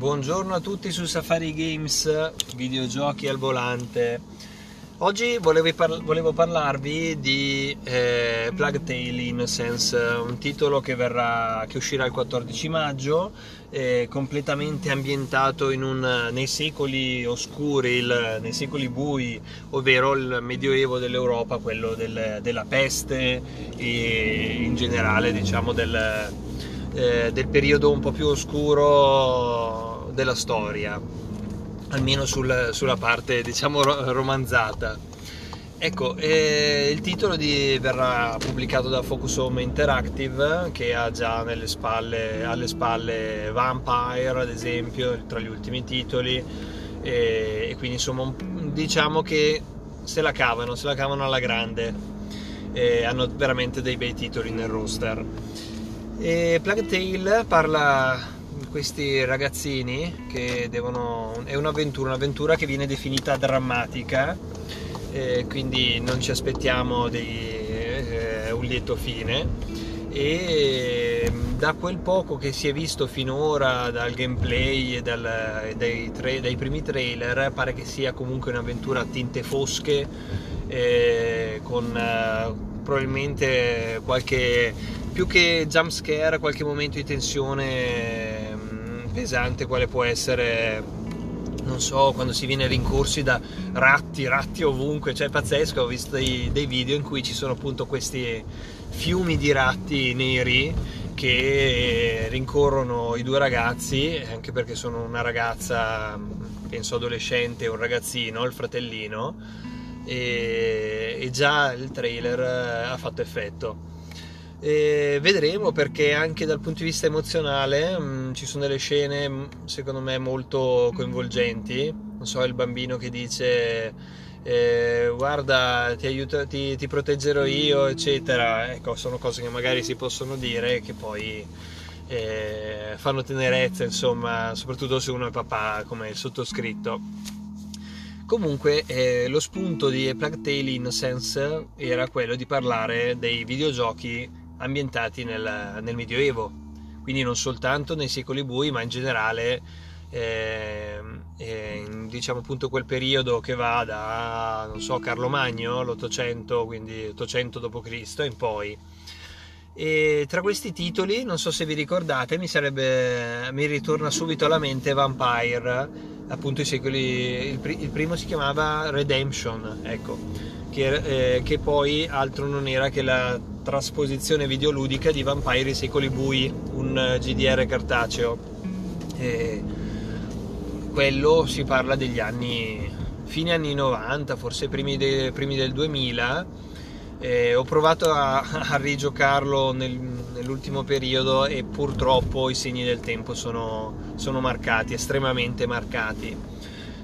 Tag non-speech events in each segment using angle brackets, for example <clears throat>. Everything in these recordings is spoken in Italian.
Buongiorno a tutti su Safari Games, videogiochi al volante. Oggi volevo, parla- volevo parlarvi di eh, Plague Tale Innocence, un titolo che, verrà, che uscirà il 14 maggio, eh, completamente ambientato un, nei secoli oscuri, il, nei secoli bui, ovvero il medioevo dell'Europa, quello del, della peste e in generale diciamo del, eh, del periodo un po' più oscuro della storia, almeno sul, sulla parte diciamo romanzata. Ecco, eh, il titolo di, verrà pubblicato da Focus Home Interactive che ha già spalle, alle spalle Vampire ad esempio tra gli ultimi titoli e, e quindi insomma diciamo che se la cavano, se la cavano alla grande e hanno veramente dei bei titoli nel roster. E Plague Tale parla questi ragazzini che devono. è un'avventura, un'avventura che viene definita drammatica, eh, quindi non ci aspettiamo dei, eh, un lieto fine. E da quel poco che si è visto finora dal gameplay e dal, dai, tra, dai, primi trailer, pare che sia comunque un'avventura a tinte fosche, eh, con eh, probabilmente qualche più che jump scare, qualche momento di tensione mm, pesante, quale può essere, non so, quando si viene rincorsi da ratti, ratti ovunque, cioè è pazzesco, ho visto dei, dei video in cui ci sono appunto questi fiumi di ratti neri che rincorrono i due ragazzi, anche perché sono una ragazza, penso adolescente, un ragazzino, il fratellino, e, e già il trailer ha fatto effetto. E vedremo perché anche dal punto di vista emozionale mh, mm, ci sono delle scene mm, secondo me molto coinvolgenti. Non so il bambino che dice eh, guarda ti aiuto ti, ti, proteggerò io eccetera. Ecco sono cose che magari si possono dire che poi eh, fanno tenerezza insomma soprattutto se uno è papà come il sottoscritto. Comunque eh, lo spunto di Plague Tale Innocence era quello di parlare dei videogiochi ambientati nel, nel Medioevo, quindi non soltanto nei secoli bui, ma in generale eh, eh, diciamo appunto quel periodo che va da non so Carlo Magno l'800 quindi 800 d.C. in poi e tra questi titoli non so se vi ricordate mi sarebbe mi ritorna subito alla mente Vampire appunto i secoli il, il primo si chiamava Redemption ecco che, eh, che poi altro non era che la trasposizione videoludica di Vampire i secoli bui, un GDR cartaceo. E quello si parla degli anni, fine anni 90, forse primi, de, primi del 2000. Eh, ho provato a, a rigiocarlo nel, nell'ultimo periodo e purtroppo i segni del tempo sono, sono marcati, estremamente marcati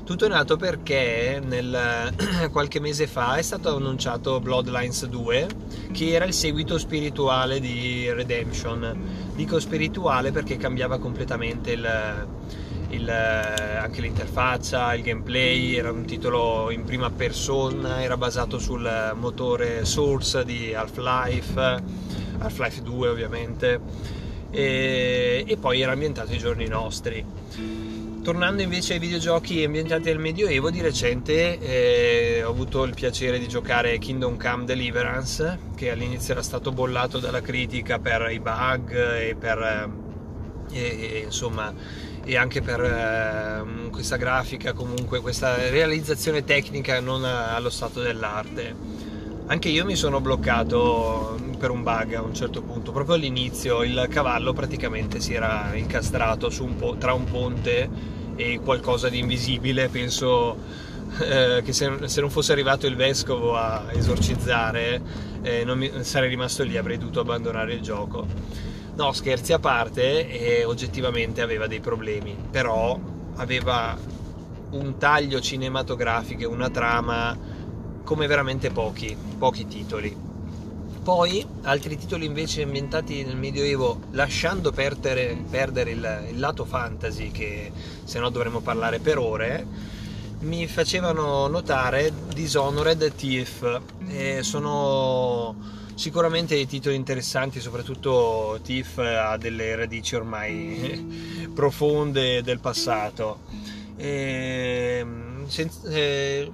tutto è nato perché nel, <clears throat> qualche mese fa è stato annunciato Bloodlines 2, che era il seguito spirituale di Redemption. Dico spirituale perché cambiava completamente il, il, anche l'interfaccia, il gameplay, era un titolo in prima persona, era basato sul motore Source di Half-Life, Half-Life 2 ovviamente, e, e poi era ambientato ai giorni nostri Tornando invece ai videogiochi ambientati nel Medioevo, di recente eh, ho avuto il piacere di giocare Kingdom Come Deliverance, che all'inizio era stato bollato dalla critica per i bug e per e, e, insomma e anche per eh, questa grafica, comunque questa realizzazione tecnica non allo stato dell'arte. Anche io mi sono bloccato per un bug a un certo punto, proprio all'inizio il cavallo praticamente si era incastrato un po- tra un ponte e qualcosa di invisibile, penso eh, che se, se, non fosse arrivato il vescovo a esorcizzare eh, non mi, sarei rimasto lì, avrei dovuto abbandonare il gioco. No, scherzi a parte, e oggettivamente aveva dei problemi, però aveva un taglio cinematografico una trama come veramente pochi, pochi titoli. Poi altri titoli invece ambientati nel Medioevo, lasciando perdere, perdere il, il, lato fantasy, che se no dovremmo parlare per ore, mi facevano notare Dishonored e Thief. E sono sicuramente dei titoli interessanti, soprattutto Thief ha delle radici ormai profonde del passato. E, ehm, sen- eh,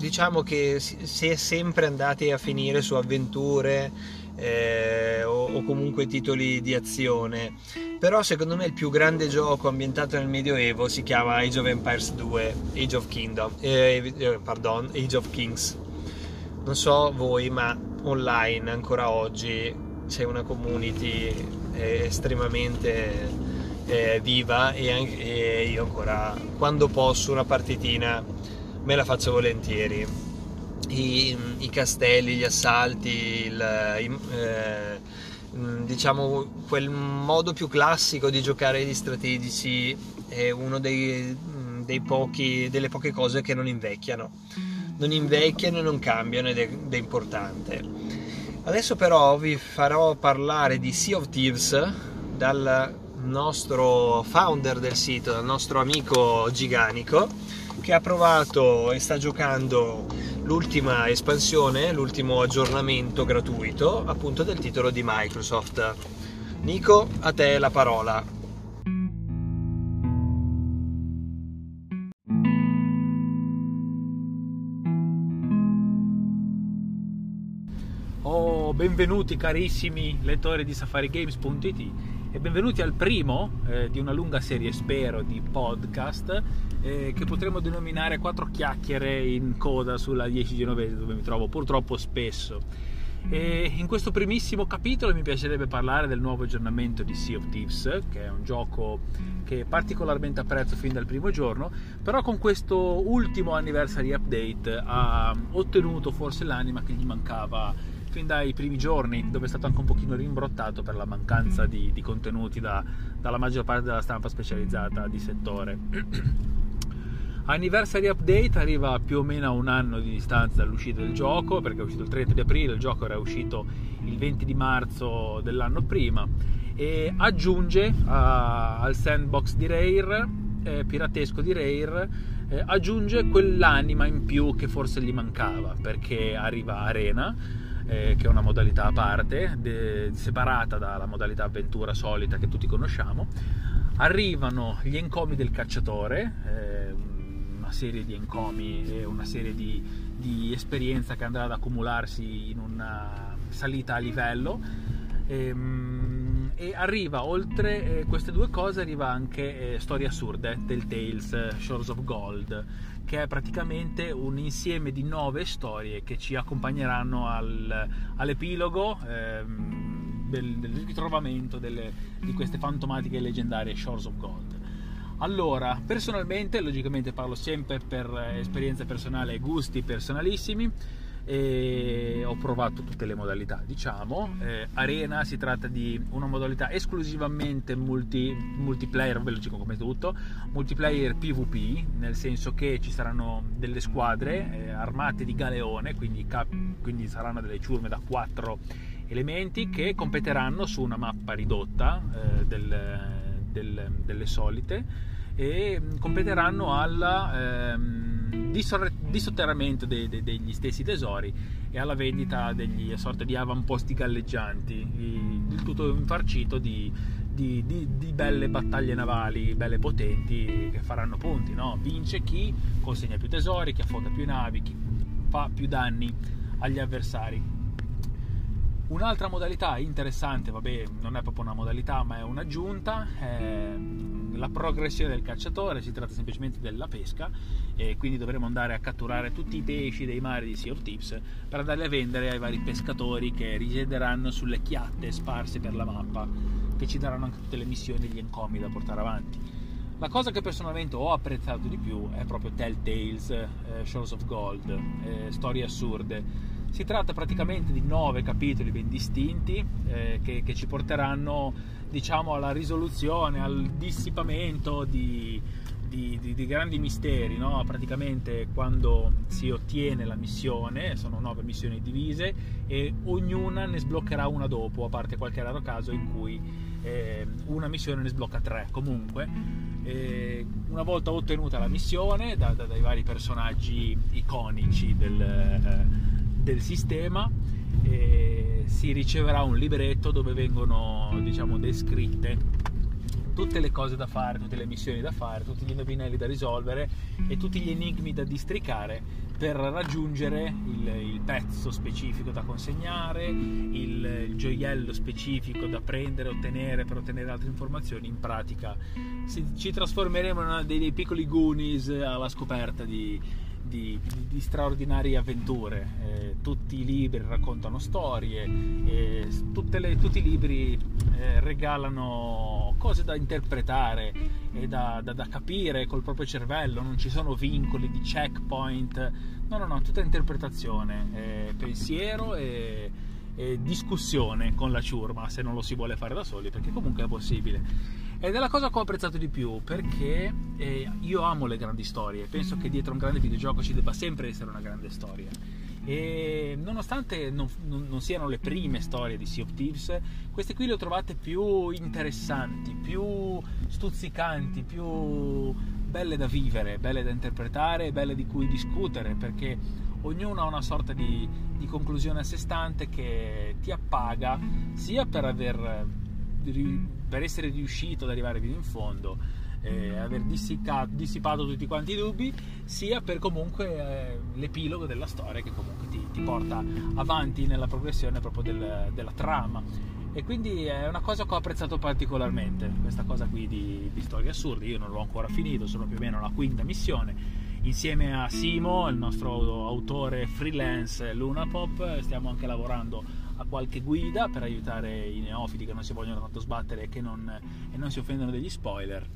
diciamo che si è sempre andati a finire su avventure eh, o, o, comunque titoli di azione. Però secondo me il più grande gioco ambientato nel Medioevo si chiama Age of Empires 2, Age of Kingdom, eh, eh, pardon, Age of Kings. Non so voi, ma online ancora oggi c'è una community eh, estremamente eh, viva e, e io ancora quando posso una partitina me la faccio volentieri. I, i castelli, gli assalti, il, i, eh, diciamo quel modo più classico di giocare gli strategici è uno dei, dei pochi, delle poche cose che non invecchiano. Non invecchiano e non cambiano ed è, ed è importante. Adesso però vi farò parlare di Sea of Thieves dal nostro founder del sito, dal nostro amico Giganico che ha provato e sta giocando l'ultima espansione, l'ultimo aggiornamento gratuito appunto del titolo di Microsoft. Nico, a te la parola. Oh, benvenuti carissimi lettori di safarigames.it e benvenuti al primo eh, di una lunga serie, spero, di podcast eh, che potremmo denominare quattro chiacchiere in coda sulla 10 genovese dove mi trovo purtroppo spesso. E in questo primissimo capitolo mi piacerebbe parlare del nuovo aggiornamento di Sea of Thieves, che è un gioco che particolarmente apprezzo fin dal primo giorno, però con questo ultimo anniversary update ha ottenuto forse l'anima che gli mancava fin dai primi giorni, dove è stato anche un pochino rimbrottato per la mancanza di, di contenuti da, dalla maggior parte della stampa specializzata di settore. <clears throat> Anniversary Update arriva più o meno a un anno di distanza dall'uscita del gioco, perché è uscito il 30 di aprile, il gioco era uscito il 20 di marzo dell'anno prima, e aggiunge a, al sandbox di Rare, eh, piratesco di Rare, eh, aggiunge quell'anima in più che forse gli mancava, perché arriva Arena, eh, che è una modalità a parte, de- separata dalla modalità avventura solita che tutti conosciamo. Arrivano gli encomi del cacciatore, eh, una serie di encomi e una serie di, di esperienza che andrà ad accumularsi in una salita a livello. Ehm, e arriva oltre eh, queste due cose arriva anche eh, storie assurde Telltales Shores of Gold che è praticamente un insieme di nove storie che ci accompagneranno al, all'epilogo ehm, del, del, ritrovamento delle, di queste fantomatiche e leggendarie Shores of Gold. Allora, personalmente, logicamente parlo sempre per esperienza personale e gusti personalissimi, e ho provato tutte le modalità diciamo. Eh, Arena si tratta di una modalità esclusivamente multi, multiplayer veloce come tutto multiplayer PvP nel senso che ci saranno delle squadre eh, armate di galeone quindi, cap- quindi saranno delle ciurme da quattro elementi che competeranno su una mappa ridotta eh, del, del, delle solite e competeranno al ehm, dissotterramento de, de, degli stessi tesori e alla vendita degli sorte di avamposti galleggianti, il tutto infarcito di, di, di, di, belle battaglie navali, belle potenti che faranno punti. No? Vince chi consegna più tesori, chi affonda più navi, chi fa più danni agli avversari. Un'altra modalità interessante, vabbè, non è proprio una modalità, ma è un'aggiunta, è la progressione del cacciatore, si tratta semplicemente della pesca e quindi dovremo andare a catturare tutti i pesci dei mari di Sea of Tips per andarli a vendere ai vari pescatori che risiederanno sulle chiatte sparse per la mappa, che ci daranno anche tutte le missioni e gli encomi da portare avanti. La cosa che personalmente ho apprezzato di più è proprio Telltales, eh, Shores of Gold, eh, storie assurde si tratta praticamente di nove capitoli ben distinti eh, che, che, ci porteranno diciamo, alla risoluzione, al dissipamento di, di, di, di grandi misteri. No? Praticamente quando si ottiene la missione, sono nove missioni divise e ognuna ne sbloccherà una dopo, a parte qualche raro caso in cui eh, una missione ne sblocca tre. Comunque, eh, una volta ottenuta la missione da, da, dai vari personaggi iconici del... Eh, del sistema. Si riceverà un libretto dove vengono diciamo descritte tutte le cose da fare, tutte le missioni da fare, tutti gli indovinelli da risolvere e tutti gli enigmi da districare per raggiungere il, il pezzo specifico da consegnare, il, il, gioiello specifico da prendere, ottenere per ottenere altre informazioni. In pratica si, ci trasformeremo in dei, dei piccoli Goonies alla scoperta di, di, di, di straordinarie avventure. Eh, tutti i libri raccontano storie, eh, le, tutti i libri eh, regalano cose da interpretare e da, da, da, capire col proprio cervello, non ci sono vincoli di checkpoint, no, no, no, tutta interpretazione, pensiero e, e discussione con la ciurma se non lo si vuole fare da soli, perché comunque è possibile. Ed è la cosa che ho apprezzato di più perché eh, io amo le grandi storie, penso che dietro un grande videogioco ci debba sempre essere una grande storia. E nonostante non, non, non siano le prime storie di Sea of Thieves, queste qui le ho trovate più interessanti, più stuzzicanti, più belle da vivere, belle da interpretare, belle di cui discutere, perché ognuno ha una sorta di, di conclusione a sé stante che ti appaga sia per aver per essere riuscito ad arrivare fino in fondo eh, aver dissipato, dissipato, tutti quanti i dubbi sia per comunque eh, l'epilogo della storia che comunque ti, ti, porta avanti nella progressione proprio del, della trama. E quindi è una cosa che ho apprezzato particolarmente questa cosa qui di, di storie assurde. Io non l'ho ancora finito sono più o meno alla quinta missione. Insieme a Simo il nostro autore freelance Luna Pop stiamo anche lavorando a qualche guida per aiutare i neofiti che non si vogliono tanto sbattere e non, e non si offendono degli spoiler.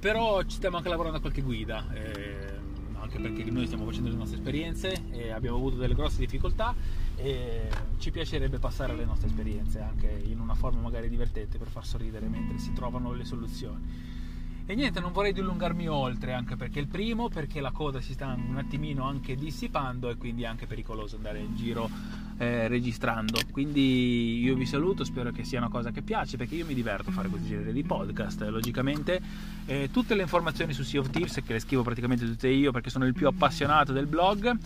Però ci stiamo anche lavorando a qualche guida, eh, anche perché noi stiamo facendo le nostre esperienze e abbiamo avuto delle grosse difficoltà e ci piacerebbe passare le nostre esperienze anche in una forma magari divertente per far sorridere mentre si trovano le soluzioni. E niente, non vorrei dilungarmi oltre, anche perché il primo, perché la coda si sta un attimino anche dissipando e quindi è anche pericoloso andare in giro eh, registrando. Quindi io vi saluto, spero che sia una cosa che piace, perché io mi diverto a fare questo genere di podcast. Logicamente, eh, tutte le informazioni su Sea of Thieves, che le scrivo praticamente tutte io perché sono il più appassionato del blog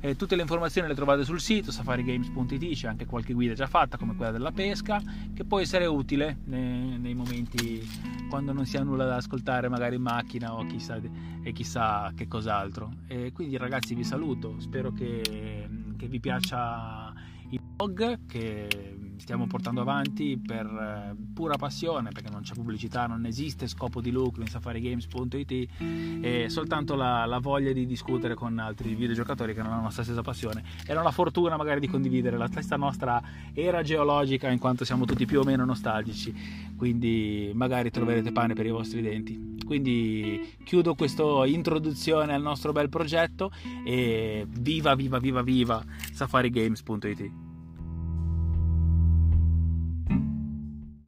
eh, tutte le informazioni le trovate sul sito safarigames.it, c'è anche qualche guida già fatta come quella della pesca che può essere utile nei, nei momenti quando non si ha nulla da ascoltare magari in macchina o chissà, e chissà che cos'altro. E quindi ragazzi vi saluto, spero che, che vi piaccia il blog che stiamo portando avanti per eh, pura passione, perché non c'è pubblicità, non esiste scopo di lucro in safarigames.it e soltanto la, la, voglia di discutere con altri videogiocatori che non hanno la stessa passione e la fortuna magari di condividere la stessa nostra era geologica in quanto siamo tutti più o meno nostalgici, quindi magari troverete pane per i vostri denti. Quindi chiudo questa introduzione al nostro bel progetto e viva viva viva viva safarigames.it